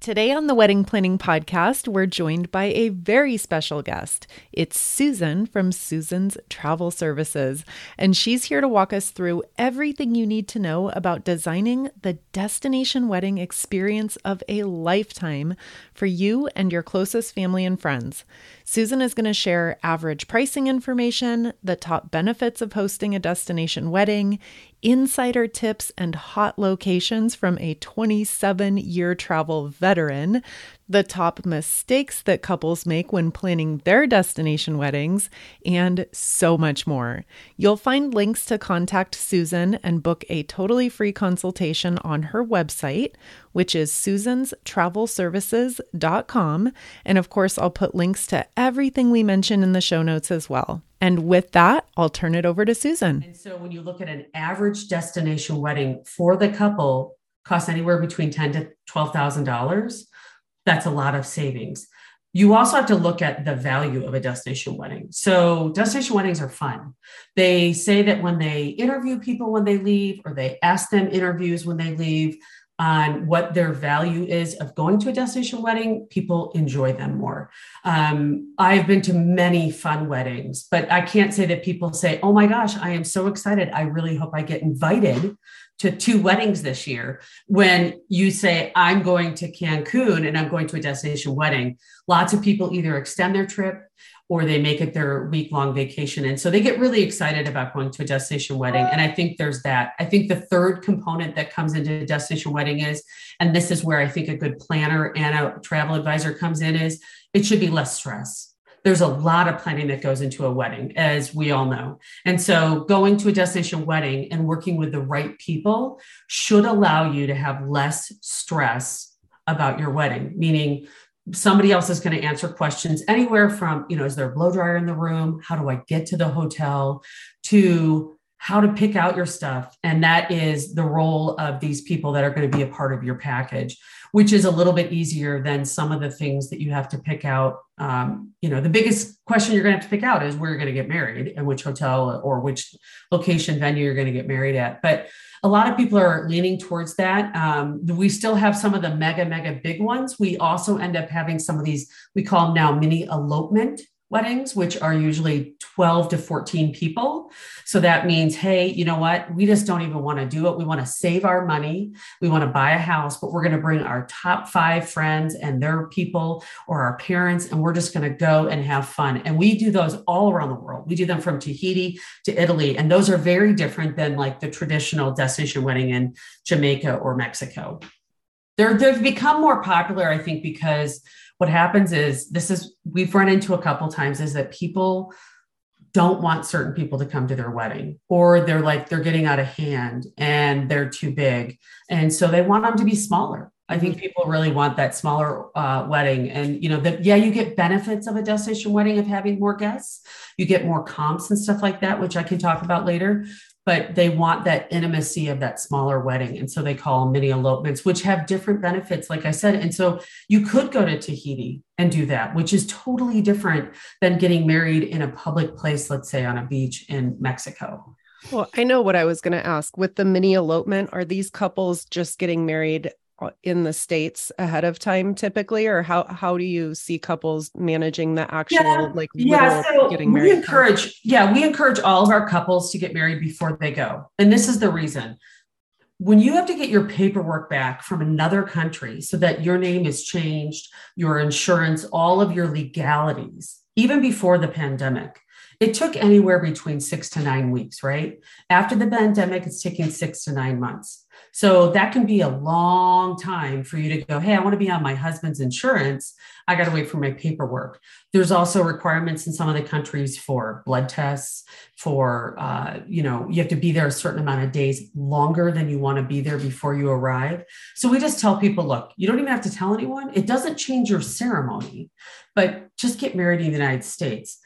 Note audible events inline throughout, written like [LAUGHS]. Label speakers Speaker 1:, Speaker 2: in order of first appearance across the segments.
Speaker 1: Today on the Wedding Planning Podcast, we're joined by a very special guest. It's Susan from Susan's Travel Services, and she's here to walk us through everything you need to know about designing the destination wedding experience of a lifetime for you and your closest family and friends. Susan is going to share average pricing information, the top benefits of hosting a destination wedding, insider tips and hot locations from a 27 year travel veteran, the top mistakes that couples make when planning their destination weddings, and so much more. You'll find links to contact Susan and book a totally free consultation on her website, which is susanstravelservices.com. And of course, I'll put links to everything we mention in the show notes as well. And with that, I'll turn it over to Susan.
Speaker 2: And so when you look at an average destination wedding for the couple, costs anywhere between ten to twelve thousand dollars. That's a lot of savings. You also have to look at the value of a destination wedding. So destination weddings are fun. They say that when they interview people when they leave, or they ask them interviews when they leave, on what their value is of going to a destination wedding, people enjoy them more. Um, I've been to many fun weddings, but I can't say that people say, oh my gosh, I am so excited. I really hope I get invited to two weddings this year. When you say, I'm going to Cancun and I'm going to a destination wedding, lots of people either extend their trip or they make it their week long vacation. And so they get really excited about going to a destination wedding. And I think there's that. I think the third component that comes into a destination wedding is, and this is where I think a good planner and a travel advisor comes in, is it should be less stress. There's a lot of planning that goes into a wedding, as we all know. And so going to a destination wedding and working with the right people should allow you to have less stress about your wedding, meaning somebody else is going to answer questions anywhere from you know is there a blow dryer in the room how do i get to the hotel to how to pick out your stuff and that is the role of these people that are going to be a part of your package which is a little bit easier than some of the things that you have to pick out um, you know the biggest question you're going to have to pick out is where you're going to get married and which hotel or which location venue you're going to get married at but a lot of people are leaning towards that. Um, we still have some of the mega, mega big ones. We also end up having some of these, we call them now mini elopement weddings, which are usually 12 to 14 people. So that means, hey, you know what? We just don't even want to do it. We want to save our money. We want to buy a house, but we're going to bring our top five friends and their people or our parents, and we're just going to go and have fun. And we do those all around the world. We do them from Tahiti to Italy. And those are very different than like the traditional destination wedding in Jamaica or Mexico. They're, they've become more popular, I think, because what happens is this is we've run into a couple times is that people don't want certain people to come to their wedding or they're like they're getting out of hand and they're too big. And so they want them to be smaller. I think mm-hmm. people really want that smaller uh, wedding. And you know that yeah you get benefits of a destination wedding of having more guests. You get more comps and stuff like that which i can talk about later but they want that intimacy of that smaller wedding. And so they call mini elopements, which have different benefits, like I said. And so you could go to Tahiti and do that, which is totally different than getting married in a public place, let's say on a beach in Mexico.
Speaker 1: Well, I know what I was going to ask. With the mini elopement, are these couples just getting married Uh, in the states ahead of time typically or how how do you see couples managing the actual yeah, like
Speaker 2: yeah so getting married we encourage yeah we encourage all of our couples to get married before they go and this is the reason when you have to get your paperwork back from another country so that your name is changed, your insurance, all of your legalities, even before the pandemic, it took anywhere between six to nine weeks, right? After the pandemic, it's taking six to nine months. So that can be a long time for you to go, hey, I want to be on my husband's insurance. I got to wait for my paperwork. There's also requirements in some of the countries for blood tests, for, uh, you know, you have to be there a certain amount of days longer than you want to be there before you arrive. So we just tell people, look, you don't even have to tell anyone. It doesn't change your ceremony, but just get married in the United States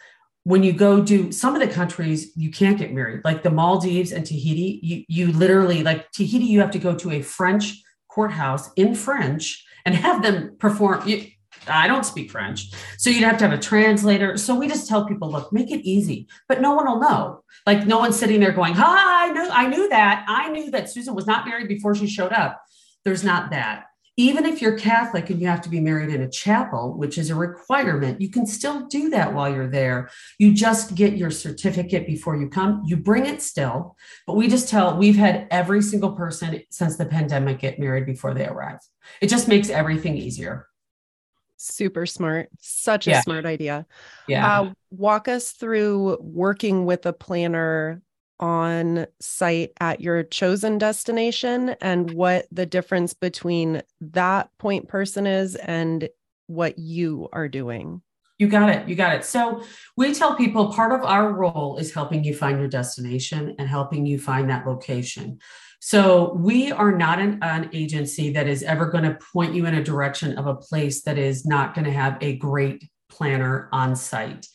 Speaker 2: when you go do some of the countries you can't get married. Like the maldives and tahiti you, you literally like tahiti you have to go to a french courthouse in french and have them perform you, i don't speak french. So you'd have to have a translator. So we just tell people look make it easy but no one will know. Like no one's sitting there going hi i knew i knew that. I knew that susan was not married before she showed up. There's not that even if you're Catholic and you have to be married in a chapel, which is a requirement, you can still do that while you're there. You just get your certificate before you come. You bring it still, but we just tell we've had every single person since the pandemic get married before they arrive. It just makes everything easier.
Speaker 1: Super smart. Such a yeah. smart idea.
Speaker 2: Yeah.
Speaker 1: Uh, walk us through working with a planner on site at your chosen destination and what the difference between that point person is and what you are doing.
Speaker 2: You got it. You got it. So we tell people part of our role is helping you find your destination and helping you find that location. So we are not an, an agency that is ever going to point you in a direction of a place that is not going to have a great planner on site.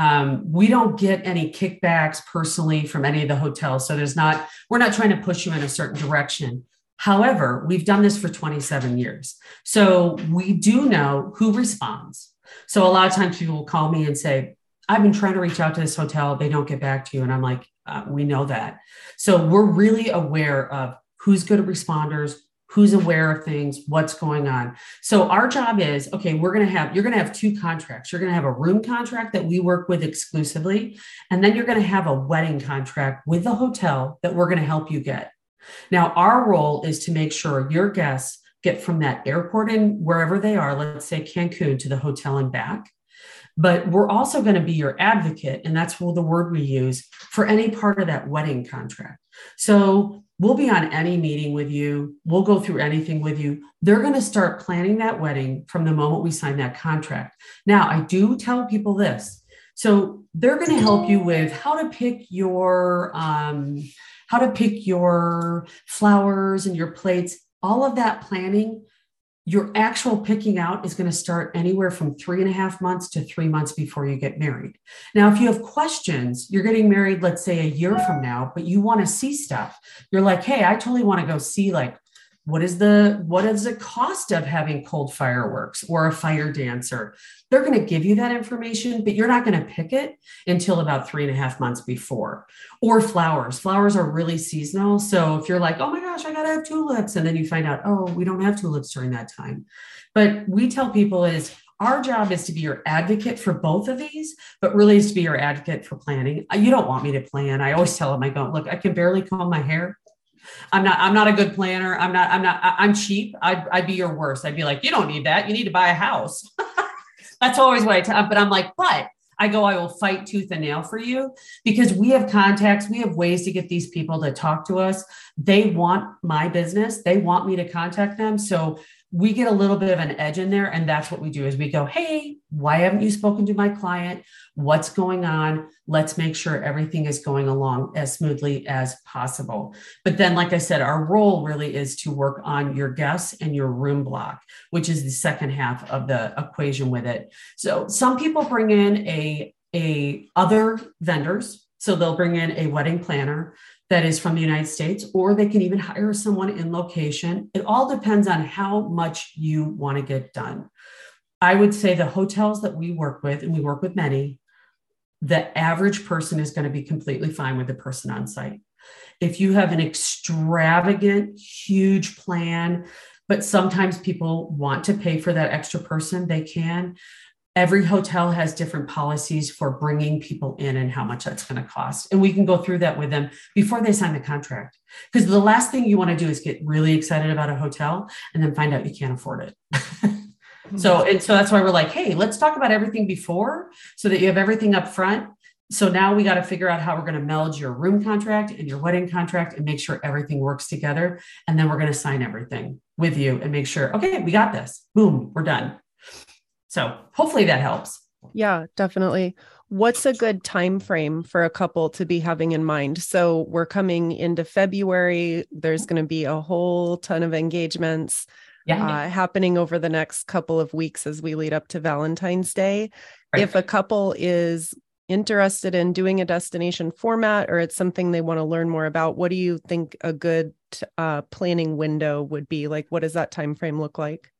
Speaker 2: Um, we don't get any kickbacks personally from any of the hotels. So there's not, we're not trying to push you in a certain direction. However, we've done this for 27 years. So we do know who responds. So a lot of times people will call me and say, I've been trying to reach out to this hotel. They don't get back to you. And I'm like, uh, we know that. So we're really aware of who's good at responders, who's aware of things, what's going on. So our job is okay, we're going to have, you're going to have two contracts. You're going to have a room contract that we work with exclusively, and then you're going to have a wedding contract with the hotel that we're going to help you get. Now, our role is to make sure your guests get from that airport and wherever they are, let's say Cancun to the hotel and back. But we're also going to be your advocate, and that's the word we use for any part of that wedding contract. So We'll be on any meeting with you. We'll go through anything with you. They're going to start planning that wedding from the moment we sign that contract. Now, I do tell people this. So they're going to help you with how to pick your um, how to pick your flowers and your plates. All of that planning your actual picking out is going to start anywhere from three and a half months to three months before you get married. Now, if you have questions, you're getting married, let's say a year from now, but you want to see stuff. You're like, hey, I totally want to go see like what is the what is the cost of having cold fireworks or a fire dancer they're going to give you that information but you're not going to pick it until about three and a half months before or flowers flowers are really seasonal so if you're like oh my gosh i gotta have tulips and then you find out oh we don't have tulips during that time but we tell people is our job is to be your advocate for both of these, but really is to be your advocate for planning. You don't want me to plan. I always tell them, I go, look, I can barely comb my hair. I'm not, I'm not a good planner. I'm not, I'm not, I'm cheap. I'd, I'd be your worst. I'd be like, you don't need that. You need to buy a house. [LAUGHS] That's always what I tell, but I'm like, but I go, I will fight tooth and nail for you because we have contacts. We have ways to get these people to talk to us. They want my business. They want me to contact them. So we get a little bit of an edge in there and that's what we do is we go hey why haven't you spoken to my client? What's going on? Let's make sure everything is going along as smoothly as possible. But then like i said our role really is to work on your guests and your room block which is the second half of the equation with it. So some people bring in a a other vendors. So they'll bring in a wedding planner that is from the United States, or they can even hire someone in location. It all depends on how much you want to get done. I would say the hotels that we work with, and we work with many, the average person is going to be completely fine with the person on site. If you have an extravagant, huge plan, but sometimes people want to pay for that extra person, they can every hotel has different policies for bringing people in and how much that's going to cost. And we can go through that with them before they sign the contract. Because the last thing you want to do is get really excited about a hotel and then find out you can't afford it. [LAUGHS] so, mm-hmm. and so that's why we're like, hey, let's talk about everything before so that you have everything up front. So now we got to figure out how we're going to meld your room contract and your wedding contract and make sure everything works together. And then we're going to sign everything with you and make sure, okay, we got this. Boom, we're done. So hopefully that helps.
Speaker 1: Yeah, definitely. What's a good time frame for a couple to be having in mind? So we're coming into February. There's going to be a whole ton of engagements yeah. uh, happening over the next couple of weeks as we lead up to Valentine's Day. Right. If a couple is interested in doing a destination format or it's something they want to learn more about, what do you think a good uh, planning window would be? Like, what does that time frame look like?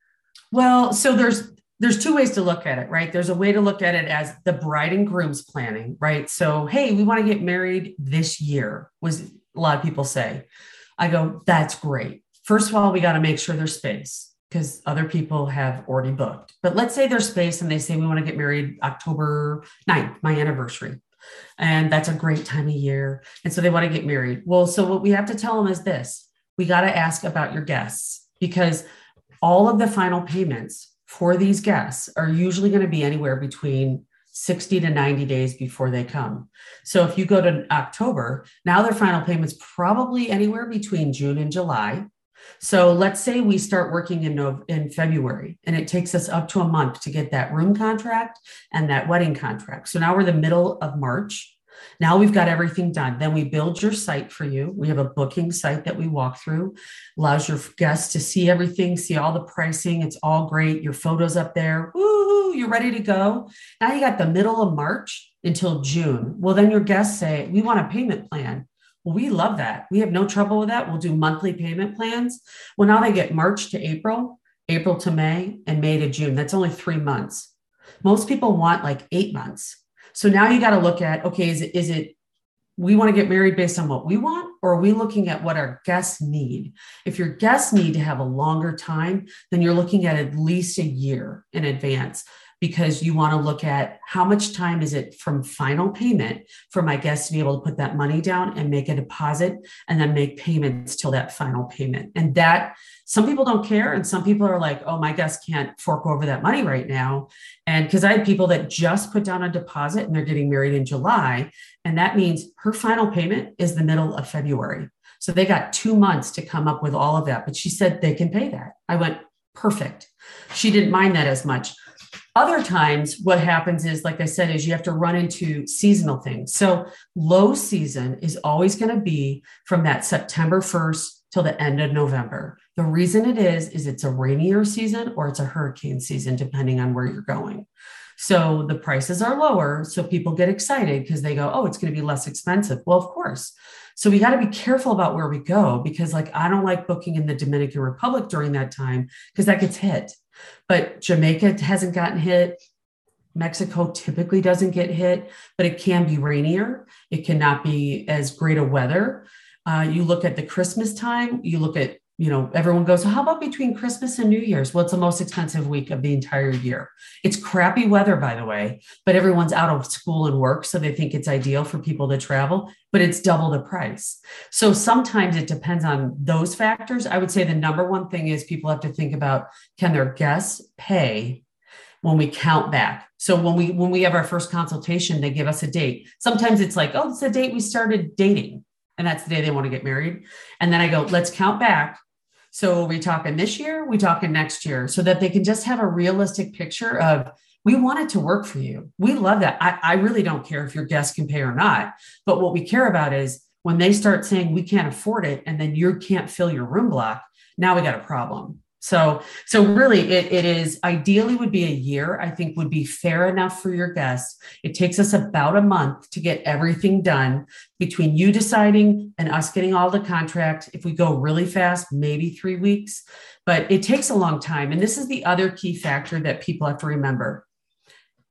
Speaker 2: Well, so there's there's two ways to look at it, right? There's a way to look at it as the bride and groom's planning, right? So, hey, we want to get married this year, was a lot of people say. I go, that's great. First of all, we got to make sure there's space because other people have already booked. But let's say there's space and they say we want to get married October 9th, my anniversary. And that's a great time of year. And so they want to get married. Well, so what we have to tell them is this we got to ask about your guests because all of the final payments for these guests are usually going to be anywhere between 60 to 90 days before they come. So if you go to October, now their final payment's probably anywhere between June and July. So let's say we start working in November, in February and it takes us up to a month to get that room contract and that wedding contract. So now we're the middle of March. Now we've got everything done. Then we build your site for you. We have a booking site that we walk through, allows your guests to see everything, see all the pricing. It's all great. Your photos up there. Woo, you're ready to go. Now you got the middle of March until June. Well, then your guests say, We want a payment plan. Well, we love that. We have no trouble with that. We'll do monthly payment plans. Well, now they get March to April, April to May, and May to June. That's only three months. Most people want like eight months. So now you got to look at okay, is it is it we want to get married based on what we want, or are we looking at what our guests need? If your guests need to have a longer time, then you're looking at at least a year in advance because you want to look at how much time is it from final payment for my guests to be able to put that money down and make a deposit and then make payments till that final payment. And that some people don't care. And some people are like, oh, my guests can't fork over that money right now. And because I had people that just put down a deposit and they're getting married in July. And that means her final payment is the middle of February. So they got two months to come up with all of that. But she said they can pay that. I went, perfect. She didn't mind that as much. Other times, what happens is, like I said, is you have to run into seasonal things. So, low season is always going to be from that September 1st till the end of November. The reason it is, is it's a rainier season or it's a hurricane season, depending on where you're going. So the prices are lower. So people get excited because they go, oh, it's going to be less expensive. Well, of course. So we got to be careful about where we go because, like, I don't like booking in the Dominican Republic during that time because that gets hit. But Jamaica hasn't gotten hit. Mexico typically doesn't get hit, but it can be rainier. It cannot be as great a weather. Uh, you look at the Christmas time, you look at you know, everyone goes, how about between Christmas and New Year's? It's the most expensive week of the entire year. It's crappy weather, by the way, but everyone's out of school and work. So they think it's ideal for people to travel, but it's double the price. So sometimes it depends on those factors. I would say the number one thing is people have to think about can their guests pay when we count back. So when we when we have our first consultation, they give us a date. Sometimes it's like, oh, it's the date we started dating. And that's the day they want to get married. And then I go, let's count back so are we talking this year? We talking next year so that they can just have a realistic picture of we want it to work for you. We love that. I, I really don't care if your guests can pay or not. But what we care about is when they start saying we can't afford it and then you can't fill your room block, now we got a problem. So, so really it, it is ideally would be a year, I think would be fair enough for your guests. It takes us about a month to get everything done between you deciding and us getting all the contracts. If we go really fast, maybe three weeks, but it takes a long time. And this is the other key factor that people have to remember.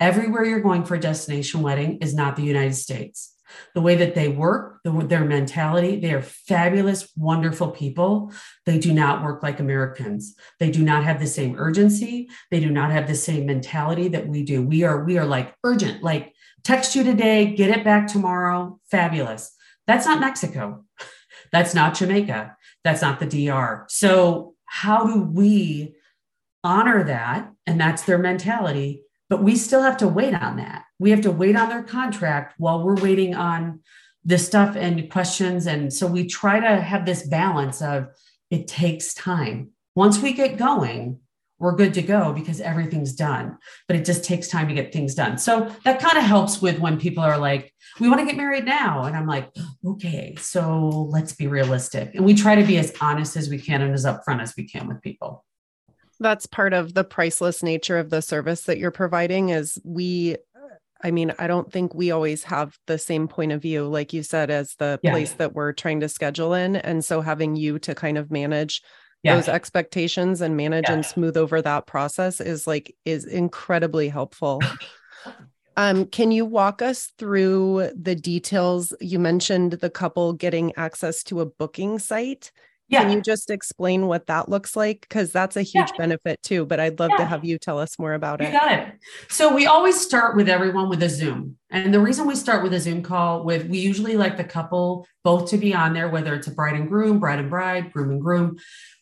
Speaker 2: Everywhere you're going for a destination wedding is not the United States. The way that they work, the, their mentality. They are fabulous, wonderful people. They do not work like Americans. They do not have the same urgency. They do not have the same mentality that we do. We are we are like urgent, like text you today, get it back tomorrow. Fabulous. That's not Mexico. [LAUGHS] That's not Jamaica. That's not the DR. So how do we honor that? And that's their mentality but we still have to wait on that. We have to wait on their contract while we're waiting on this stuff and questions. And so we try to have this balance of it takes time. Once we get going, we're good to go because everything's done, but it just takes time to get things done. So that kind of helps with when people are like, we want to get married now. And I'm like, okay, so let's be realistic. And we try to be as honest as we can and as upfront as we can with people
Speaker 1: that's part of the priceless nature of the service that you're providing is we I mean, I don't think we always have the same point of view, like you said, as the yeah. place that we're trying to schedule in. And so having you to kind of manage yeah. those expectations and manage yeah. and smooth over that process is like is incredibly helpful. [LAUGHS] um, can you walk us through the details? You mentioned the couple getting access to a booking site. Yeah. Can you just explain what that looks like? Because that's a huge yeah. benefit too, but I'd love yeah. to have you tell us more about
Speaker 2: you
Speaker 1: it.
Speaker 2: Got it. So we always start with everyone with a Zoom. And the reason we start with a Zoom call with we usually like the couple both to be on there, whether it's a bride and groom, bride and bride, groom and groom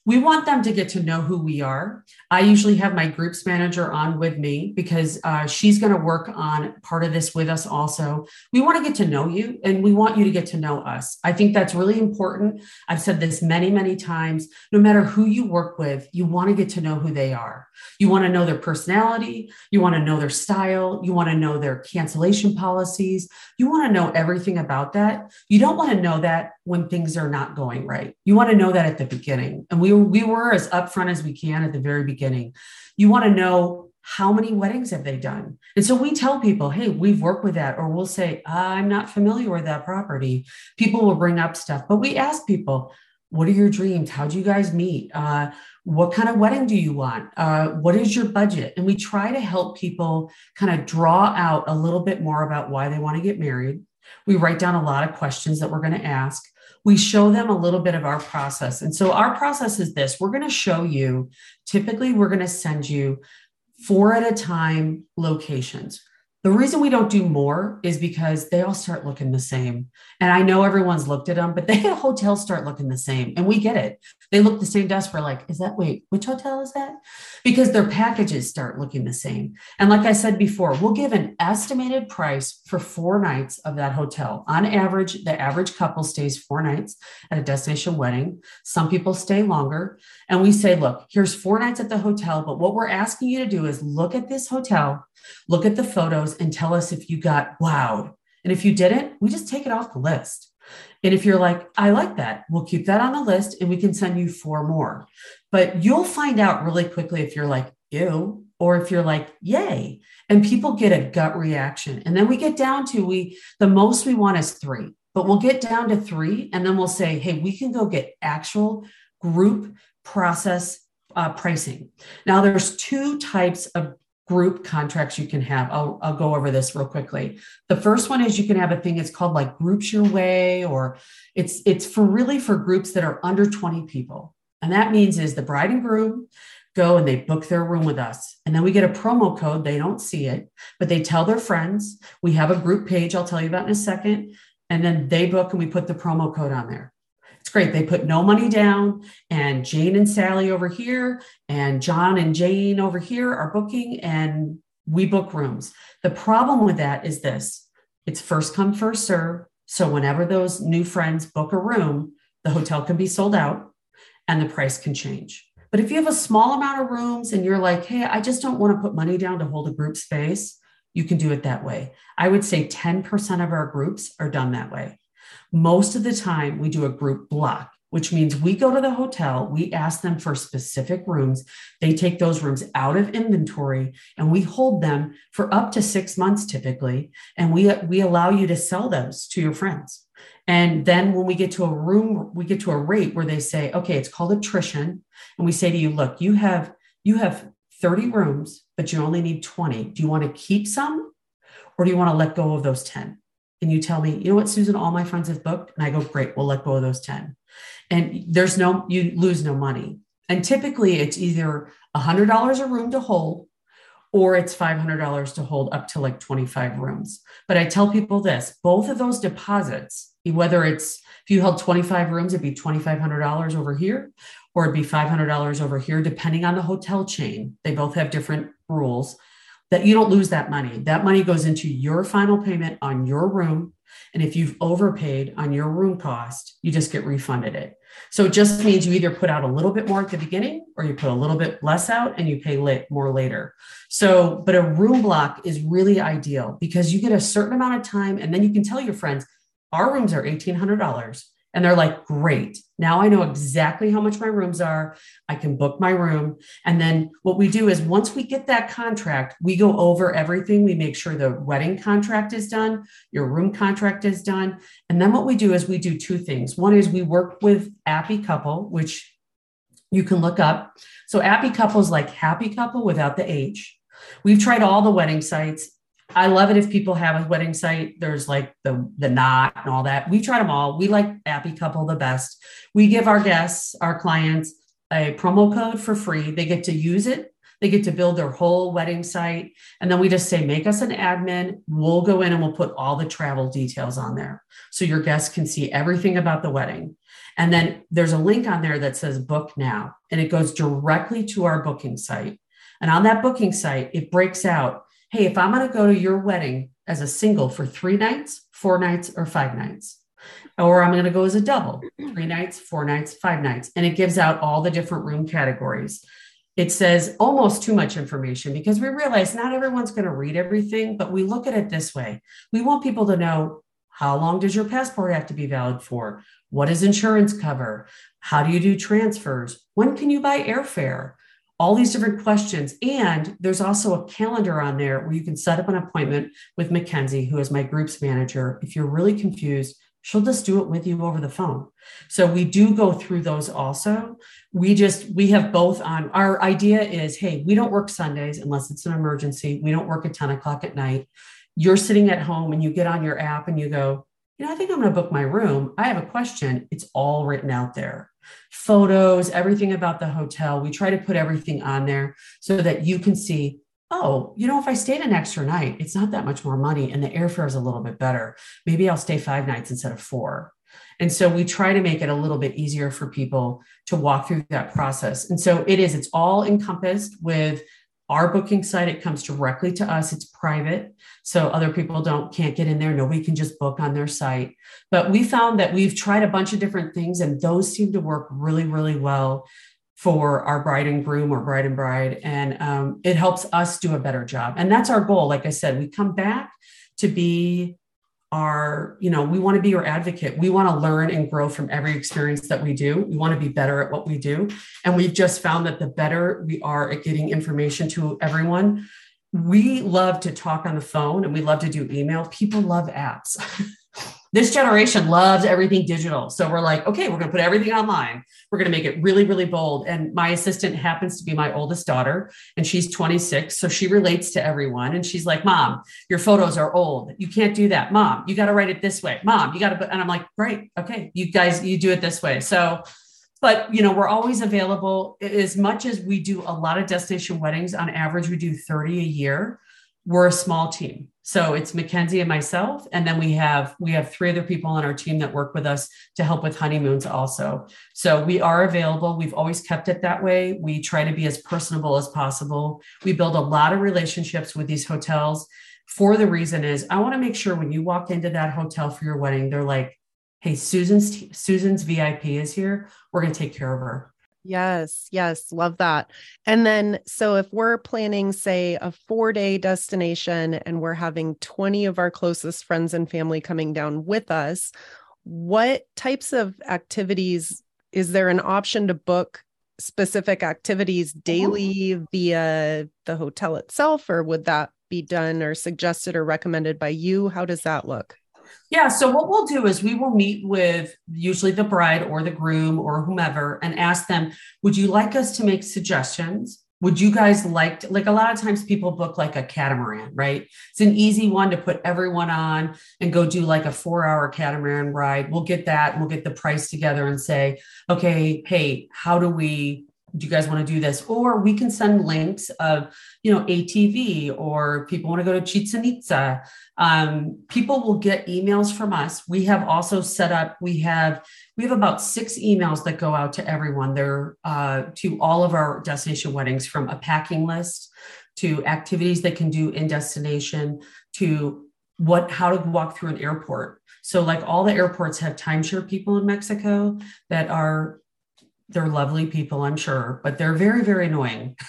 Speaker 2: we want them to get to know who we are. I usually have my groups manager on with me because uh, she's going to work on part of this with us also. We want to get to know you and we want you to get to know us. I think that's really important. I've said this many, many times. No matter who you work with, you want to get to know who they are. You want to know their personality. You want to know their style. You want to know their cancellation policies. You want to know everything about that. You don't want to know that when things are not going right. You want to know that at the beginning. And we, we were as upfront as we can at the very beginning. You want to know how many weddings have they done? And so we tell people, hey, we've worked with that, or we'll say, I'm not familiar with that property. People will bring up stuff, but we ask people, what are your dreams? How do you guys meet? Uh, what kind of wedding do you want? Uh, what is your budget? And we try to help people kind of draw out a little bit more about why they want to get married. We write down a lot of questions that we're going to ask we show them a little bit of our process. And so our process is this we're going to show you, typically, we're going to send you four at a time locations. The reason we don't do more is because they all start looking the same. And I know everyone's looked at them, but [LAUGHS] they hotels start looking the same. And we get it. They look the same to us. We're like, is that, wait, which hotel is that? Because their packages start looking the same. And like I said before, we'll give an estimated price for four nights of that hotel. On average, the average couple stays four nights at a destination wedding. Some people stay longer. And we say, look, here's four nights at the hotel. But what we're asking you to do is look at this hotel Look at the photos and tell us if you got wowed. And if you didn't, we just take it off the list. And if you're like, I like that, we'll keep that on the list and we can send you four more. But you'll find out really quickly if you're like, ew, or if you're like, yay. And people get a gut reaction. And then we get down to we, the most we want is three, but we'll get down to three. And then we'll say, hey, we can go get actual group process uh, pricing. Now, there's two types of group contracts you can have. I'll, I'll go over this real quickly. The first one is you can have a thing, it's called like groups your way, or it's it's for really for groups that are under 20 people. And that means is the bride and groom go and they book their room with us. And then we get a promo code. They don't see it, but they tell their friends. We have a group page I'll tell you about in a second. And then they book and we put the promo code on there. It's great. They put no money down, and Jane and Sally over here, and John and Jane over here are booking, and we book rooms. The problem with that is this it's first come, first serve. So whenever those new friends book a room, the hotel can be sold out and the price can change. But if you have a small amount of rooms and you're like, hey, I just don't want to put money down to hold a group space, you can do it that way. I would say 10% of our groups are done that way. Most of the time, we do a group block, which means we go to the hotel, we ask them for specific rooms. They take those rooms out of inventory and we hold them for up to six months typically. And we, we allow you to sell those to your friends. And then when we get to a room, we get to a rate where they say, okay, it's called attrition. And we say to you, look, you have you have 30 rooms, but you only need 20. Do you want to keep some or do you want to let go of those 10? And you tell me, you know what, Susan, all my friends have booked. And I go, great, we'll let go of those 10. And there's no, you lose no money. And typically it's either $100 a room to hold or it's $500 to hold up to like 25 rooms. But I tell people this both of those deposits, whether it's if you held 25 rooms, it'd be $2,500 over here, or it'd be $500 over here, depending on the hotel chain. They both have different rules that you don't lose that money. That money goes into your final payment on your room. And if you've overpaid on your room cost, you just get refunded it. So it just means you either put out a little bit more at the beginning or you put a little bit less out and you pay late, more later. So, but a room block is really ideal because you get a certain amount of time and then you can tell your friends, our rooms are $1,800. And they're like, great. Now I know exactly how much my rooms are. I can book my room. And then what we do is once we get that contract, we go over everything. We make sure the wedding contract is done, your room contract is done. And then what we do is we do two things. One is we work with Appy Couple, which you can look up. So Appy Couple is like happy couple without the H. We've tried all the wedding sites. I love it if people have a wedding site. There's like the the knot and all that. We tried them all. We like Appy Couple the best. We give our guests, our clients, a promo code for free. They get to use it. They get to build their whole wedding site. And then we just say, make us an admin. We'll go in and we'll put all the travel details on there. So your guests can see everything about the wedding. And then there's a link on there that says book now, and it goes directly to our booking site. And on that booking site, it breaks out hey, if I'm going to go to your wedding as a single for three nights, four nights, or five nights, or I'm going to go as a double, [CLEARS THROAT] three nights, four nights, five nights, and it gives out all the different room categories. It says almost too much information because we realize not everyone's going to read everything, but we look at it this way. We want people to know how long does your passport have to be valid for? What does insurance cover? How do you do transfers? When can you buy airfare? All these different questions. And there's also a calendar on there where you can set up an appointment with Mackenzie, who is my group's manager. If you're really confused, she'll just do it with you over the phone. So we do go through those also. We just, we have both on. Our idea is hey, we don't work Sundays unless it's an emergency. We don't work at 10 o'clock at night. You're sitting at home and you get on your app and you go, you know, I think I'm going to book my room. I have a question. It's all written out there photos, everything about the hotel. We try to put everything on there so that you can see, oh, you know, if I stayed an extra night, it's not that much more money and the airfare is a little bit better. Maybe I'll stay five nights instead of four. And so we try to make it a little bit easier for people to walk through that process. And so it is, it's all encompassed with our booking site it comes directly to us. It's private so other people don't can't get in there. Nobody can just book on their site. But we found that we've tried a bunch of different things and those seem to work really really well for our bride and groom or bride and bride. And um, it helps us do a better job. And that's our goal. Like i said we come back to be are, you know, we want to be your advocate. We want to learn and grow from every experience that we do. We want to be better at what we do. And we've just found that the better we are at getting information to everyone, we love to talk on the phone and we love to do email. People love apps. [LAUGHS] this generation loves everything digital. So we're like, okay, we're going to put everything online. We're going to make it really, really bold. And my assistant happens to be my oldest daughter, and she's 26. So she relates to everyone. And she's like, Mom, your photos are old. You can't do that. Mom, you got to write it this way. Mom, you got to, and I'm like, great. Okay. You guys, you do it this way. So, but you know we're always available as much as we do a lot of destination weddings on average we do 30 a year we're a small team so it's Mackenzie and myself, and then we have we have three other people on our team that work with us to help with honeymoons also. So we are available. We've always kept it that way. We try to be as personable as possible. We build a lot of relationships with these hotels. For the reason is I want to make sure when you walk into that hotel for your wedding, they're like, "Hey, Susan's Susan's VIP is here. We're going to take care of her."
Speaker 1: Yes, yes, love that. And then, so if we're planning, say, a four day destination and we're having 20 of our closest friends and family coming down with us, what types of activities is there an option to book specific activities daily via the hotel itself, or would that be done or suggested or recommended by you? How does that look?
Speaker 2: Yeah. So what we'll do is we will meet with usually the bride or the groom or whomever and ask them, would you like us to make suggestions would you guys like to, like a lot of times people book like a catamaran right it's an easy one to put everyone on and go do like a four hour catamaran ride we'll get that we'll get the price together and say okay hey how do we do you guys want to do this? Or we can send links of you know atv or people want to go to chichen itza um, people will get emails from us. We have also set up we have we have about six emails that go out to everyone. They're uh, to all of our destination weddings from a packing list to activities they can do in destination to what how to walk through an airport. So like all the airports have timeshare people in mexico that are they're lovely people, I'm sure, but they're very, very annoying. [LAUGHS]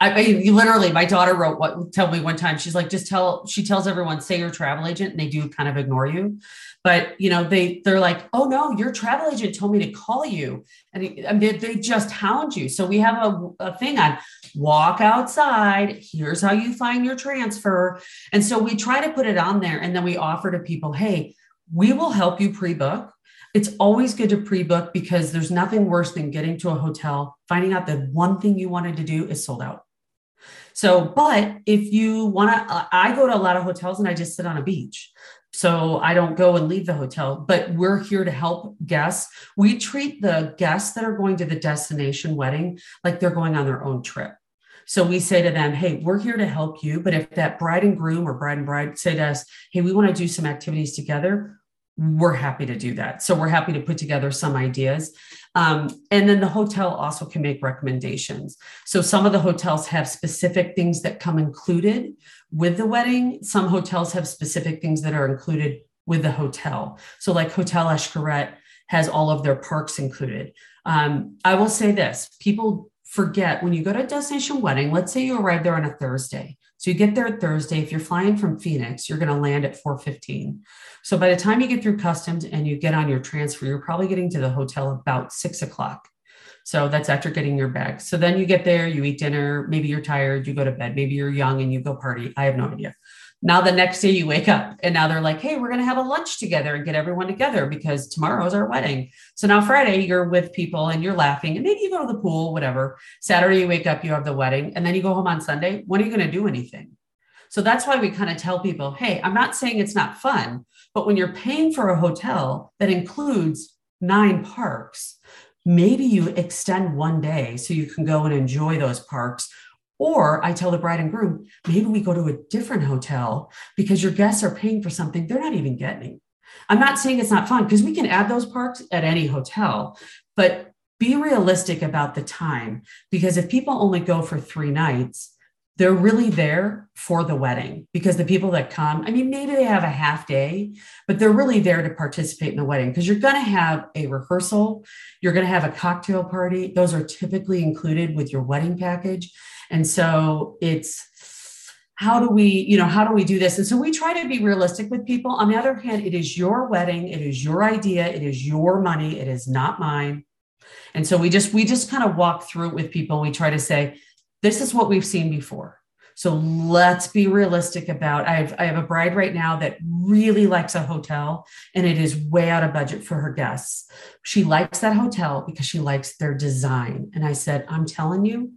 Speaker 2: I mean, literally, my daughter wrote what tell me one time. She's like, just tell. She tells everyone, say you're a travel agent, and they do kind of ignore you. But you know, they they're like, oh no, your travel agent told me to call you, and mean, they, they just hound you. So we have a, a thing on walk outside. Here's how you find your transfer, and so we try to put it on there, and then we offer to people, hey, we will help you pre-book it's always good to pre-book because there's nothing worse than getting to a hotel, finding out that one thing you wanted to do is sold out. So, but if you want to, I go to a lot of hotels and I just sit on a beach. So I don't go and leave the hotel, but we're here to help guests. We treat the guests that are going to the destination wedding like they're going on their own trip. So we say to them, Hey, we're here to help you. But if that bride and groom or bride and bride say to us, Hey, we want to do some activities together, we're happy to do that. So we're happy to put together some ideas. Um, and then the hotel also can make recommendations. So some of the hotels have specific things that come included with the wedding. Some hotels have specific things that are included with the hotel. So like Hotel Xcaret has all of their parks included. Um, I will say this: people forget when you go to a destination wedding. Let's say you arrive there on a Thursday. So you get there Thursday. If you're flying from Phoenix, you're going to land at 4:15. So by the time you get through customs and you get on your transfer, you're probably getting to the hotel about six o'clock. So that's after getting your bag. So then you get there, you eat dinner. Maybe you're tired, you go to bed. Maybe you're young and you go party. I have no idea. Now the next day you wake up and now they're like, hey, we're going to have a lunch together and get everyone together because tomorrow's our wedding. So now Friday you're with people and you're laughing and maybe you go to the pool, whatever. Saturday you wake up, you have the wedding, and then you go home on Sunday. When are you going to do anything? So that's why we kind of tell people, hey, I'm not saying it's not fun, but when you're paying for a hotel that includes nine parks, maybe you extend one day so you can go and enjoy those parks or I tell the bride and groom, maybe we go to a different hotel because your guests are paying for something they're not even getting. I'm not saying it's not fun because we can add those parks at any hotel, but be realistic about the time because if people only go for three nights, they're really there for the wedding because the people that come, I mean, maybe they have a half day, but they're really there to participate in the wedding because you're going to have a rehearsal, you're going to have a cocktail party. Those are typically included with your wedding package. And so it's how do we, you know, how do we do this? And so we try to be realistic with people. On the other hand, it is your wedding, it is your idea, it is your money, it is not mine. And so we just we just kind of walk through it with people. We try to say, this is what we've seen before. So let's be realistic about I have I have a bride right now that really likes a hotel and it is way out of budget for her guests. She likes that hotel because she likes their design. And I said, I'm telling you,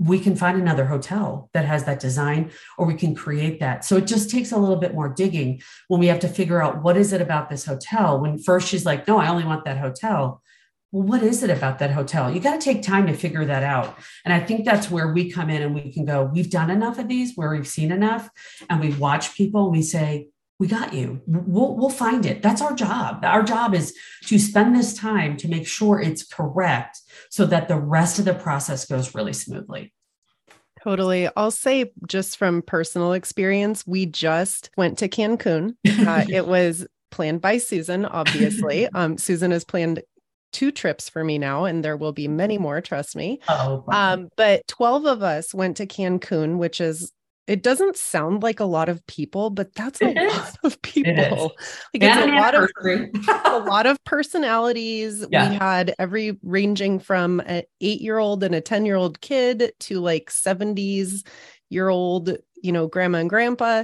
Speaker 2: we can find another hotel that has that design or we can create that. So it just takes a little bit more digging when we have to figure out what is it about this hotel? When first she's like no i only want that hotel. Well what is it about that hotel? You got to take time to figure that out. And i think that's where we come in and we can go we've done enough of these where we've seen enough and we watch people we say we got you. We'll, we'll find it. That's our job. Our job is to spend this time to make sure it's correct so that the rest of the process goes really smoothly.
Speaker 1: Totally. I'll say just from personal experience, we just went to Cancun. [LAUGHS] Uh, it was planned by Susan, obviously. [LAUGHS] Um, Susan has planned two trips for me now, and there will be many more, trust me. Oh, um, but 12 of us went to Cancun, which is it doesn't sound like a lot of people, but that's a lot of [LAUGHS] people. Like it's a lot of [LAUGHS] a lot of personalities. Yeah. We had every ranging from an eight-year-old and a 10-year-old kid to like 70s year old, you know, grandma and grandpa.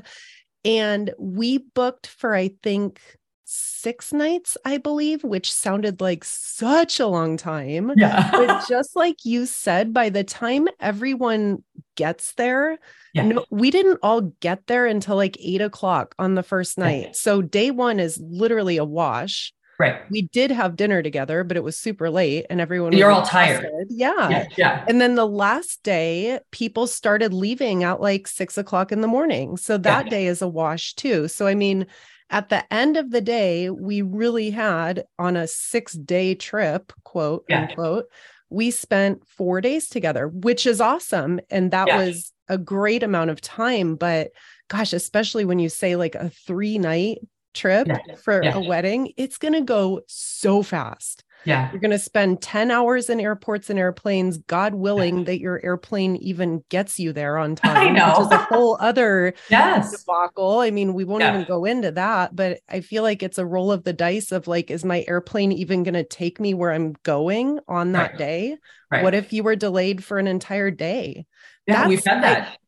Speaker 1: And we booked for, I think, six nights, I believe, which sounded like such a long time.
Speaker 2: Yeah.
Speaker 1: but [LAUGHS] just like you said, by the time everyone gets there,
Speaker 2: Yeah.
Speaker 1: no, we didn't all get there until like eight o'clock on the first
Speaker 2: Yeah.
Speaker 1: night. So day one is literally a wash.
Speaker 2: right.
Speaker 1: We did have dinner together, but it was super late and everyone
Speaker 2: you're
Speaker 1: was
Speaker 2: all tired.
Speaker 1: Yeah.
Speaker 2: Yeah. Yeah.
Speaker 1: And then the last day, people started leaving at like six o'clock in the morning. So that
Speaker 2: Yeah.
Speaker 1: day is a wash too. So, I mean, at the end of the day, we really had on a six day trip, quote
Speaker 2: Yeah.
Speaker 1: unquote, we spent four days together, which is awesome. And that
Speaker 2: Yeah.
Speaker 1: was a great amount of time. But gosh, especially when you say like a three night trip
Speaker 2: Yeah.
Speaker 1: for a wedding, it's going to go so fast.
Speaker 2: Yeah.
Speaker 1: You're going to spend 10 hours in airports and airplanes, God willing that your airplane even gets you there on [LAUGHS] time.
Speaker 2: know.
Speaker 1: Which is a whole other
Speaker 2: Yes.
Speaker 1: debacle. I mean, we won't
Speaker 2: Yeah.
Speaker 1: even go into that, but I feel like it's a roll of the dice of like, is my airplane even going to take me where I'm going on that
Speaker 2: Right.
Speaker 1: day?
Speaker 2: Right.
Speaker 1: What if you were delayed for an entire day?
Speaker 2: yeah, we've
Speaker 1: that's
Speaker 2: had
Speaker 1: like-
Speaker 2: that.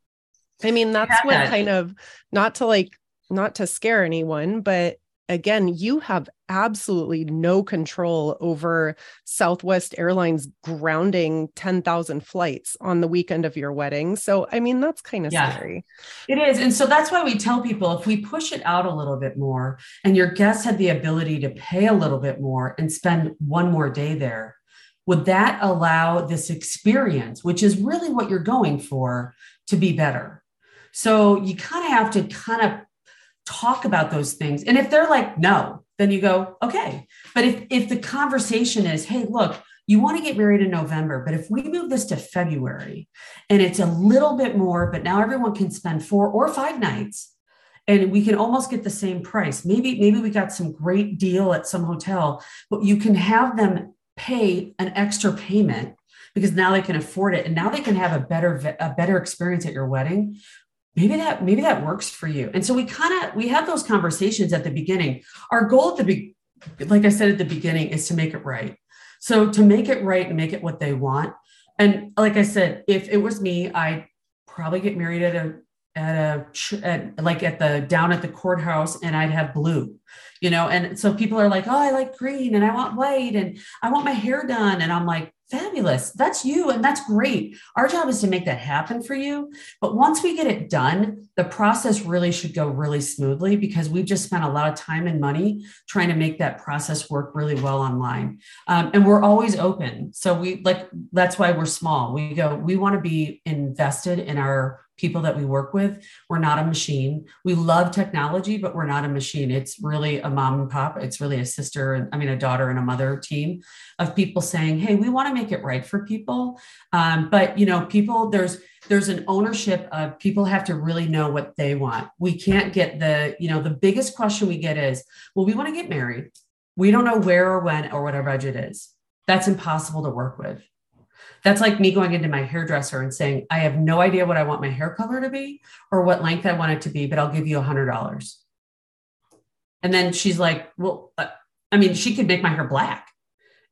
Speaker 1: I mean, that's what
Speaker 2: that.
Speaker 1: kind of not to like not to scare anyone, but again, you have absolutely no control over Southwest Airlines grounding 10,000 flights on the weekend of your wedding. So, I mean, that's kind of
Speaker 2: Yeah.
Speaker 1: scary.
Speaker 2: It is. And so that's why we tell people if we push it out a little bit more and your guests had the ability to pay a little bit more and spend one more day there, would that allow this experience, which is really what you're going for, to be better? So you kind of have to kind of talk about those things. And if they're like, no, then you go, okay. But if if the conversation is, hey, look, you want to get married in November, but if we move this to February and it's a little bit more, but now everyone can spend four or five nights and we can almost get the same price. Maybe, maybe we got some great deal at some hotel, but you can have them pay an extra payment because now they can afford it and now they can have a better a better experience at your wedding maybe that maybe that works for you. And so we kind of we have those conversations at the beginning. Our goal at the be- like i said at the beginning is to make it right. So to make it right and make it what they want. And like i said if it was me i'd probably get married at a at a at, like at the down at the courthouse and i'd have blue you know? And so people are like oh i like green and i want white and i want my hair done. And i'm like fabulous. That's you and that's great. Our job is to make that happen for you. But once we get it done the process really should go really smoothly because we've just spent a lot of time and money trying to make that process work really well online. Um, and we're always open. So we like that's why we're small. We go we want to be invested in our people that we work with we're not a machine. We love technology but we're not a machine. It's really a mom and pop. It's really a sister and i mean a daughter and a mother team of people saying hey we want to make it right for people. Um, but you know people there's there's an ownership of people have to really know what they want. We can't get the you know the biggest question we get is well we want to get married. We don't know where or when or what our budget is. That's impossible to work with that's like me going into my hairdresser and saying i have no idea what i want my hair color to be or what length i want it to be but i'll give you a hundred dollars and then she's like well uh, i mean she could make my hair black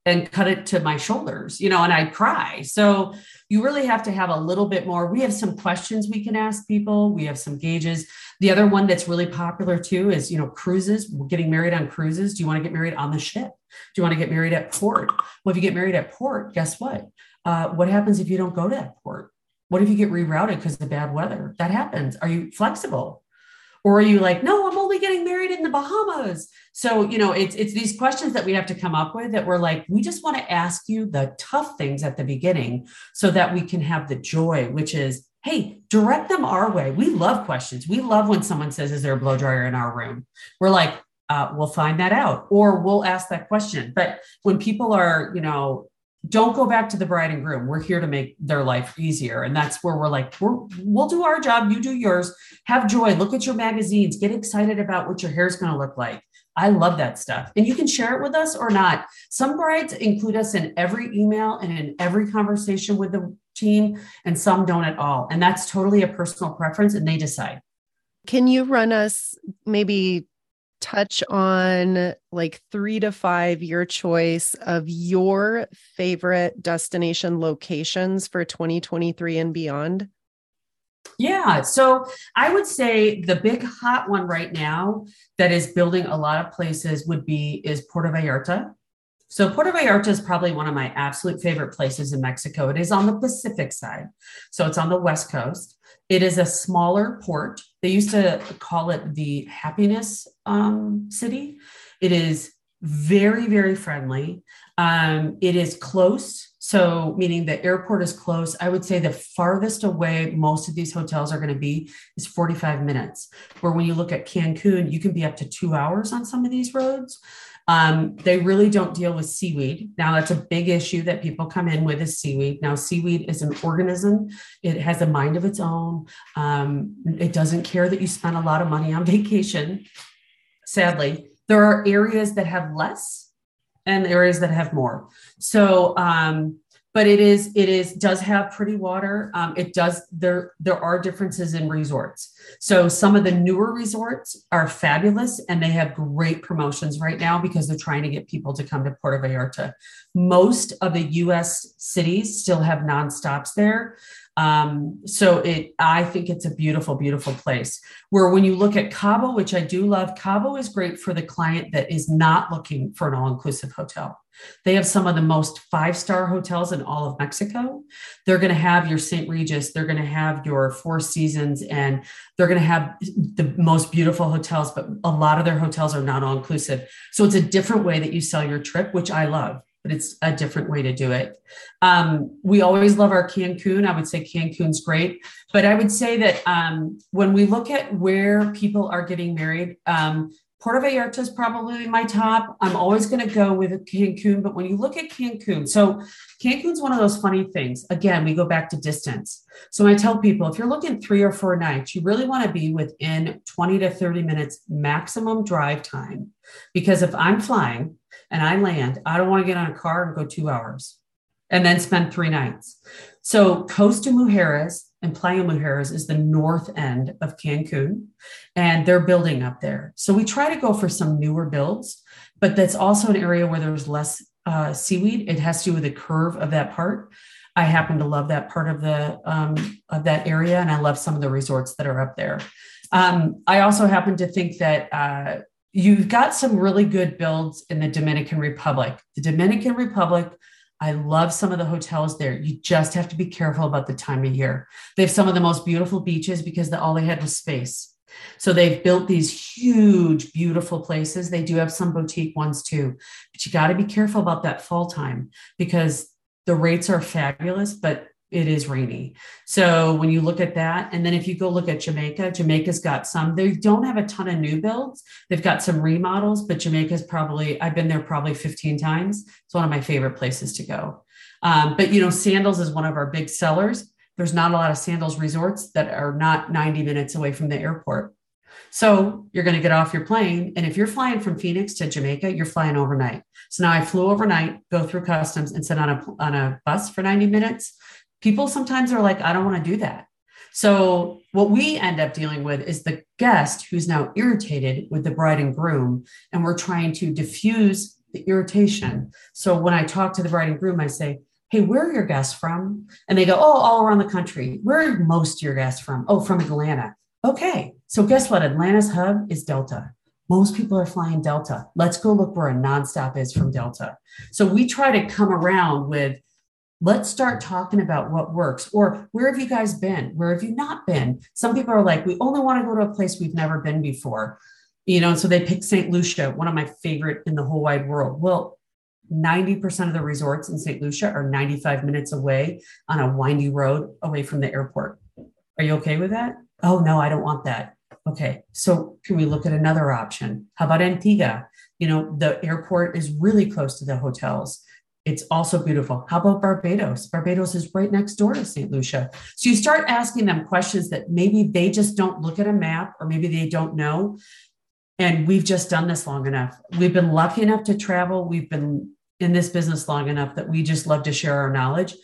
Speaker 2: and cut it to my shoulders, you know, and I'd cry. So you really have to have a little bit more. We have some questions we can ask people. We have some gauges. The other one that's really popular too is, you know, cruises. Getting married on cruises. Do you want to get married on the ship? Do you want to get married at port? Well, if you get married at port, guess what? Uh, what happens if you don't go to that port? What if you get rerouted because of bad weather? That happens. Are you flexible? Or are you like, no, I'm only getting married in the Bahamas? So, you know, it's it's these questions that we have to come up with that we're like, we just want to ask you the tough things at the beginning so that we can have the joy, which is, hey, direct them our way. We love questions. We love when someone says, Is there a blow dryer in our room? We're like, uh, we'll find that out, or we'll ask that question. But when people are, you know, don't go back to the bride and groom. We're here to make their life easier. And that's where we're like, we're, we'll do our job. You do yours. Have joy. Look at your magazines. Get excited about what your hair is going to look like. I love that stuff. And you can share it with us or not. Some brides include us in every email and in every conversation with the team, and some don't at all. And that's totally a personal preference, and they decide.
Speaker 1: Can you run us maybe touch on like three to five your choice of your favorite destination locations for 2023 and beyond?
Speaker 2: Yeah. So I would say the big hot one right now that is building a lot of places would be is Puerto Vallarta. So Puerto Vallarta is probably one of my absolute favorite places in Mexico. It is on the Pacific side. So it's on the west coast. It is a smaller port. They used to call it the happiness um, city. It is very, very friendly. Um, it is close. So, meaning the airport is close. I would say the farthest away most of these hotels are going to be is 45 minutes. Where when you look at Cancun, you can be up to two hours on some of these roads. Um, they really don't deal with seaweed. Now, that's a big issue that people come in with is seaweed. Now, seaweed is an organism, it has a mind of its own. Um, it doesn't care that you spend a lot of money on [LAUGHS] vacation, sadly. There are areas that have less and areas that have more. So, um, but it is it is does have pretty water. Um, it does there there are differences in resorts. So some of the newer resorts are fabulous and they have great promotions right now because they're trying to get people to come to Puerto Vallarta. Most of the U.S. cities still have nonstops there. Um, so it, I think it's a beautiful, beautiful place. Where when you look at Cabo, which I do love, Cabo is great for the client that is not looking for an all-inclusive hotel. They have some of the most five-star hotels in all of Mexico. They're going to have your St. Regis, they're going to have your Four Seasons, and they're going to have the most beautiful hotels. But a lot of their hotels are not all-inclusive, so it's a different way that you sell your trip, which I love but it's a different way to do it. Um, we always love our Cancun. I would say Cancun's great, but I would say that um, when we look at where people are getting married, um, Puerto Vallarta is probably my top. I'm always going to go with Cancun, but when you look at Cancun, so Cancun's one of those funny things. Again, we go back to distance. So I tell people if you're looking three or four nights, you really want to be within 20 to 30 minutes maximum drive time. Because if I'm flying, and I land, I don't want to get on a car and go two hours and then spend three nights. So Costa Mujeres and Playa Mujeres is the north end of Cancun, and they're building up there. So we try to go for some newer builds, but that's also an area where there's less uh, seaweed. It has to do with the curve of that part. I happen to love that part of the um, of that area, and I love some of the resorts that are up there. Um, I also happen to think that uh, you've got some really good builds in the Dominican Republic. The Dominican Republic, I love some of the hotels there. You just have to be careful about the time of year. They have some of the most beautiful beaches because the, all they had was space. So they've built these huge, beautiful places. They do have some boutique ones too, but you got to be careful about that fall time because the rates are fabulous, but it is rainy. So when you look at that, and then if you go look at Jamaica, Jamaica's got some, they don't have a ton of new builds. They've got some remodels, but Jamaica's probably, I've been there probably 15 times. It's one of my favorite places to go. Um, but you know, Sandals is one of our big sellers. There's not a lot of Sandals resorts that are not 90 minutes away from the airport. So you're going to get off your plane. And if you're flying from Phoenix to Jamaica, you're flying overnight. So now I flew overnight, go through customs and sit on a, on a bus for 90 minutes people sometimes are like, I don't want to do that. So, what we end up dealing with is the guest who's now irritated with the bride and groom, and we're trying to diffuse the irritation. So, when I talk to the bride and groom, I say, Hey, where are your guests from? And they go, Oh, all around the country. Where are most of your guests from? Oh, from Atlanta. Okay. So, guess what? Atlanta's hub is Delta. Most people are flying Delta. Let's go look where a nonstop is from Delta. So, we try to come around with let's start talking about what works or where have you guys been? Where have you not been? Some people are like we only want to go to a place we've never been before. You know so they pick st lucia one of my favorite in the whole wide world. Well 90% of the resorts in st lucia are 95 minutes away on a windy road away from the airport. Are you okay with that? Oh no i don't want that. Okay so can we look at another option? How about antigua? You know the airport is really close to the hotels it's also beautiful. How about Barbados? Barbados is right next door to St. Lucia. So you start asking them questions that maybe they just don't look at a map or maybe they don't know. And we've just done this long enough. We've been lucky enough to travel. We've been in this business long enough that we just love to share our knowledge.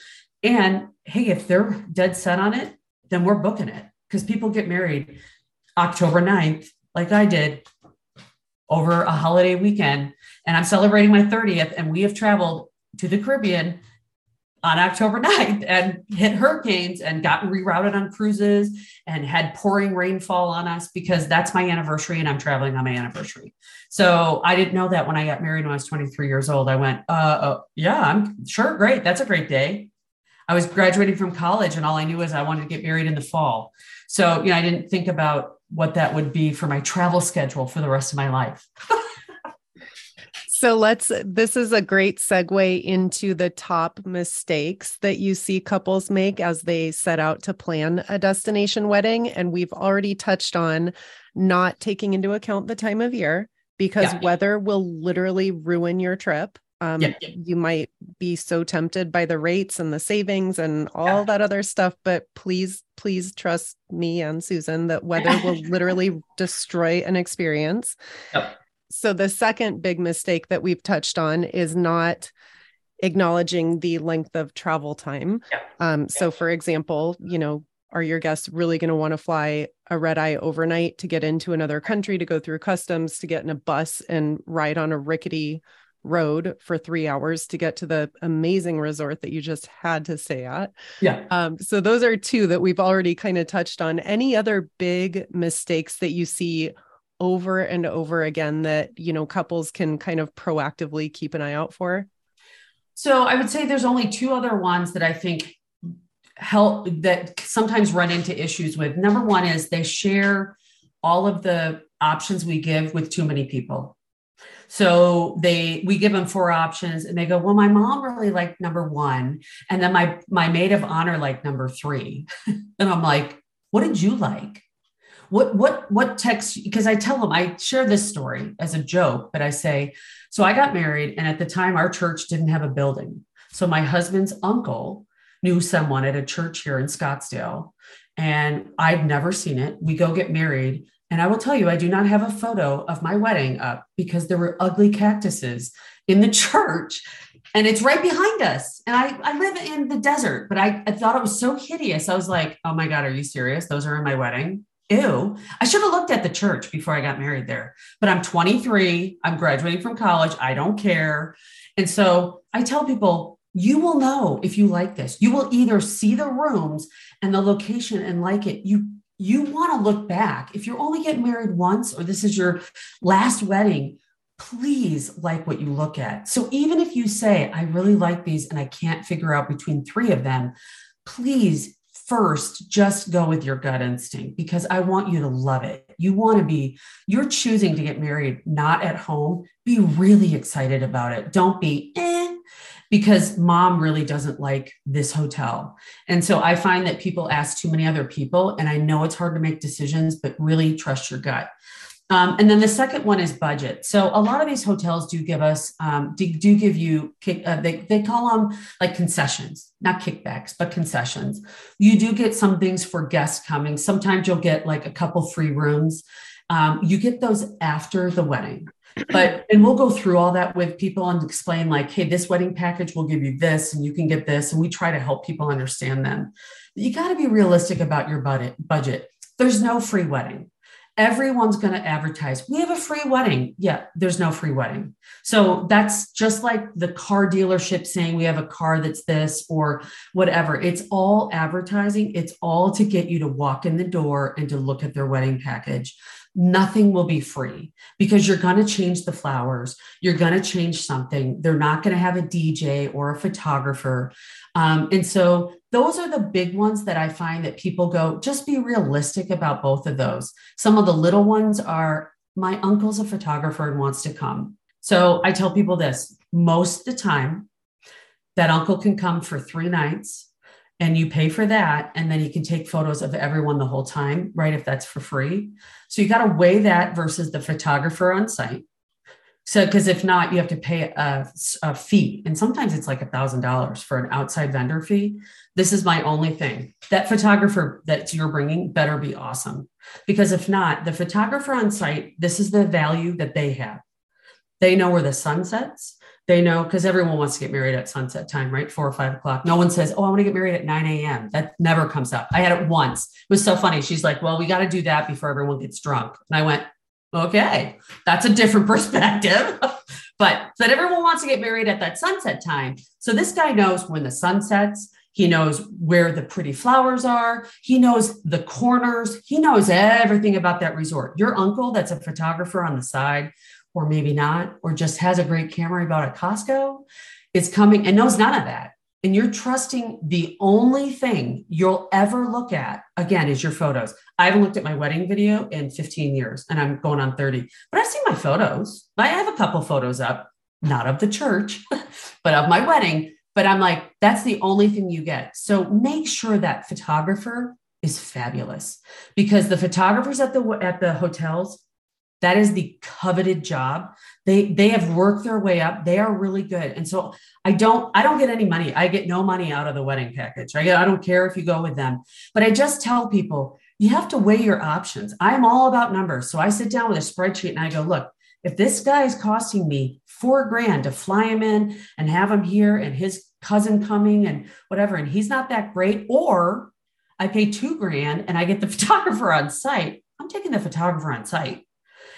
Speaker 2: And hey, if they're dead set on it, then we're booking it because people get married October 9th, like I did over a holiday weekend. And I'm celebrating my 30th, and we have traveled to the Caribbean on October [LAUGHS] 9th and hit hurricanes and got rerouted on cruises and had pouring rainfall on us because that's my anniversary and I'm traveling on my anniversary. So I didn't know that when I got married when I was 23 years old. I went, uh, uh yeah, I'm sure. Great. That's a great day. I was graduating from college and all I knew was I wanted to get married in the fall. So, you know, I didn't think about what that would be for my travel schedule for the rest of my life. [LAUGHS]
Speaker 1: So let's, this is a great segue into the top mistakes that you see couples make as they set out to plan a destination wedding. And we've already touched on not taking into account the time of year because yeah. weather will literally ruin your trip. Um, yeah, yeah. You might be so tempted by the rates and the savings and all that other stuff, but please, please trust me and Susan that weather [LAUGHS] will literally destroy an experience. Yep. So the second big mistake that we've touched on is not acknowledging the length of travel time. Yeah. Um, so for example, you know, are your guests really going to want to fly a red eye overnight to get into another country to go through customs to get in a bus and ride on a rickety road for three hours to get to the amazing resort that you just had to stay at
Speaker 2: yeah
Speaker 1: um, so those are two that we've already kind of touched on any other big mistakes that you see over and over again that you know couples can kind of proactively keep an eye out for?
Speaker 2: So i would say there's only two other ones that i think help that sometimes run into issues with. Number one is they share all of the options we give with too many people. So they we give them four options and they go well my mom really liked number one and then my my maid of honor liked number three. [LAUGHS] And i'm like what did you like what what what text because i tell them i share this story as a joke but i say so i got married and at the time our church didn't have a building so my husband's uncle knew someone at a church here in scottsdale and i'd never seen it we go get married and i will tell you i do not have a photo of my wedding up because there were ugly cactuses in the [LAUGHS] church and it's right behind us. And I, I live in the desert, but I, I thought it was so hideous. I was like, oh my God, are you serious? Those are in my wedding ew, I should have looked at the church before I got married there. But I'm 23, I'm graduating from college, I don't care. And so I tell people, you will know if you like this. You will either see the rooms and the location and like it. You you want to look back. If you're only getting married once or this is your last wedding, please like what you look at. So even if you say, I really like these and I can't figure out between three of them, please first just go with your gut instinct because I want you to love it. You want to be, you're choosing to get married not at home. Be really excited about it. Don't be eh, because mom really doesn't like this hotel. And so I find that people ask too many other people, and I know it's hard to make decisions, but really trust your gut. Um, and then the second one is budget. So a lot of these hotels do give us, um, do, do, give you, kick, uh, they, they call them like concessions, not kickbacks, but concessions. You do get some things for guests coming. Sometimes you'll get like a couple free rooms. Um, you get those after the wedding. But, and we'll go through all that with people and explain like, hey, this wedding package will give you this and you can get this. And we try to help people understand them. But You got to be realistic about your budget. budget. There's no free wedding everyone's going to advertise we have a free wedding. Yeah there's no free wedding. So that's just like the car dealership saying we have a car that's this or whatever. It's all advertising. It's all to get you to walk in the door and to look at their wedding package. Nothing will be free because you're going to change the flowers. You're going to change something. They're not going to have a dj or a photographer. Um, and so those are the big ones that I find that people go, just be realistic about both of those. Some of the little ones are my uncle's a photographer and wants to come. So I tell people this most of the time, that uncle can come for three nights and you pay for that. And then he can take photos of everyone the whole time, right? If that's for free. So you got to weigh that versus the photographer on site. So, because if not, you have to pay a, a fee. And sometimes it's like a $1,000 for an outside vendor fee. This is my only thing. That photographer that you're bringing better be awesome. Because if not, the photographer on site, this is the value that they have. They know where the sun sets. They know because everyone wants to get married at sunset time, right? Four or five o'clock. No one says, Oh, I want to get married at 9 a.m. That never comes up. I had it once. It was so funny. She's like, Well, we got to do that before everyone gets drunk. And I went, okay, that's a different [LAUGHS] perspective. but but everyone wants to get married at that sunset time. So this guy knows when the sun sets. He knows where the pretty flowers are. He knows the corners. He knows everything about that resort. Your uncle, that's a photographer on the side, or maybe not, or just has a great camera he bought at Costco, is coming and knows none of that and you're trusting the only thing you'll ever look at again is your photos. I haven't looked at my wedding video in 15 years and I'm going on 30, but I've seen my photos. I have a couple photos up, not of the church, [LAUGHS] but of my wedding. But I'm like, that's the only thing you get. So make sure that photographer is fabulous because the photographers at the at the hotels that is the coveted job. They they have worked their way up. They are really good. And so i don't i don't get any money. I get no money out of the wedding package. Right i don't care if you go with them. But i just tell people you have to weigh your options. I'm all about numbers. So i sit down with a spreadsheet and i go look if this guy is costing me four grand to fly him in and have him here and his cousin coming and whatever and he's not that great or i pay two grand and i get the [LAUGHS] photographer on site i'm taking the photographer on site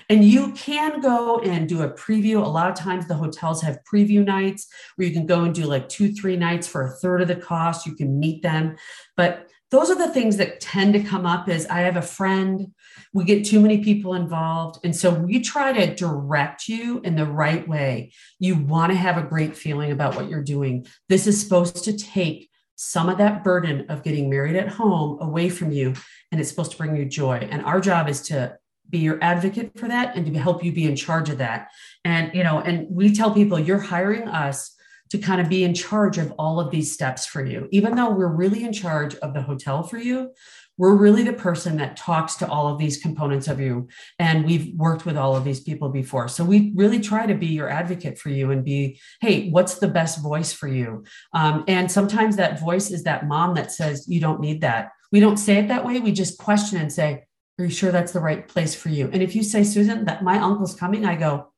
Speaker 2: and you can go and do a preview. A lot of times the hotels have preview nights where you can go and do like two, three nights for a third of the cost. You can meet them. But those are the things that tend to come up is I have a friend, we get too many people involved. And so we try to direct you in the right way. You want to have a great feeling about what you're doing. This is supposed to take some of that burden of getting married at home away from you and it's supposed to bring you joy and our job is to be your advocate for that and to help you be in charge of that. And, you know, and we tell people you're hiring us to kind of be in charge of all of these steps for you. Even though we're really in charge of the hotel for you, we're really the person that talks to all of these components of you. And we've worked with all of these people before. So we really try to be your advocate for you and be, hey, what's the best voice for you? Um, and sometimes that voice is that mom that says, you don't need that. We don't say it that way. We just question and say, are you sure that's the right place for you? And if you say, Susan, that my uncle's coming, I go,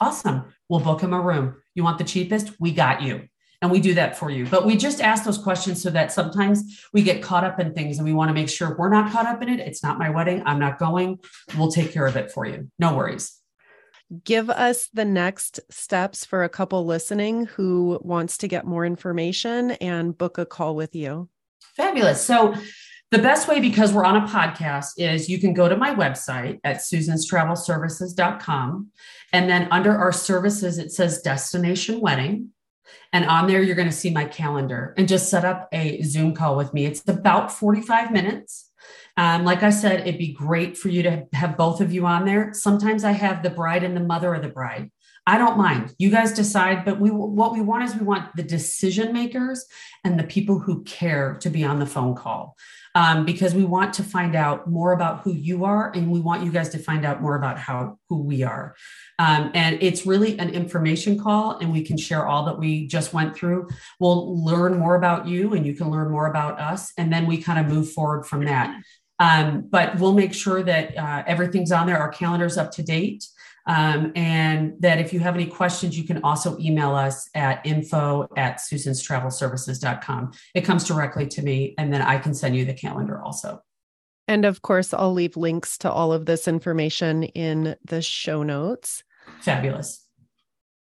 Speaker 2: awesome. We'll book him a room. You want the cheapest? We got you. And we do that for you. But we just ask those questions so that sometimes we get caught up in things and we want to make sure we're not caught up in it. It's not my wedding. I'm not going. We'll take care of it for you. No worries.
Speaker 1: Give us the next steps for a couple listening who wants to get more information and book a call with you.
Speaker 2: Fabulous. So the best way, because we're on a podcast, is you can go to my website at susanstravelservices.com. And then under our services, it says destination wedding. And on there, you're going to see my calendar and just set up a Zoom call with me. It's about 45 minutes. Um, like I said, it'd be great for you to have both of you on there. Sometimes I have the bride and the mother of the bride. I don't mind. You guys decide, but we what we want is we want the decision makers and the people who care to be on the phone call um, because we want to find out more about who you are and we want you guys to find out more about how who we are. Um, and it's really an information call and we can share all that we just went through. We'll learn more about you and you can learn more about us and then we kind of move forward from that. Um, but we'll make sure that uh, everything's on there. Our calendar's up to date um, and that if you have any questions, you can also email us at info at susanstravelservices.com. It comes directly to me, and then I can send you the calendar also.
Speaker 1: And of course, I'll leave links to all of this information in the show notes.
Speaker 2: Fabulous.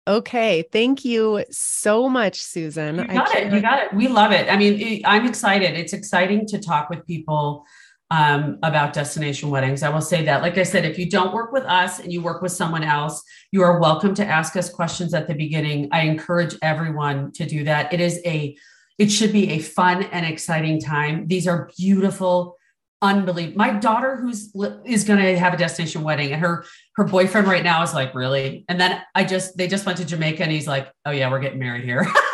Speaker 1: Okay. Thank you so much, Susan.
Speaker 2: You got it. You got it. We love it. I mean, I'm excited. It's exciting to talk with people um, about destination weddings. I will say that. Like I said, if you don't work with us and you work with someone else, you are welcome to ask us questions at the beginning. I encourage everyone to do that. It is a, it should be a fun and exciting time. These are beautiful, unbelievable. My daughter, who's is going to have a destination wedding, and her her boyfriend right now is like, really. And then I just they just went to Jamaica, and he's like, oh yeah, we're getting married here. [LAUGHS]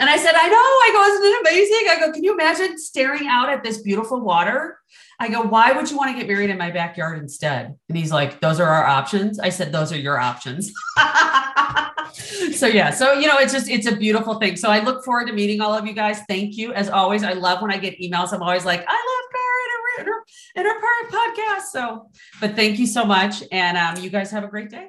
Speaker 2: And I said, I know. I go, isn't it amazing? I go, can you imagine staring out at this beautiful water? I go, why would you want to get married in my backyard instead? And he's like, those are our options. I said, those are your options. [LAUGHS] so yeah, so you know, it's just it's a beautiful thing. So I look forward to meeting all of you guys. Thank you. As always, I love when I get emails. I'm always like, I love Cara in her, in her, in her podcast. So, but thank you so much. And um, you guys have a great day.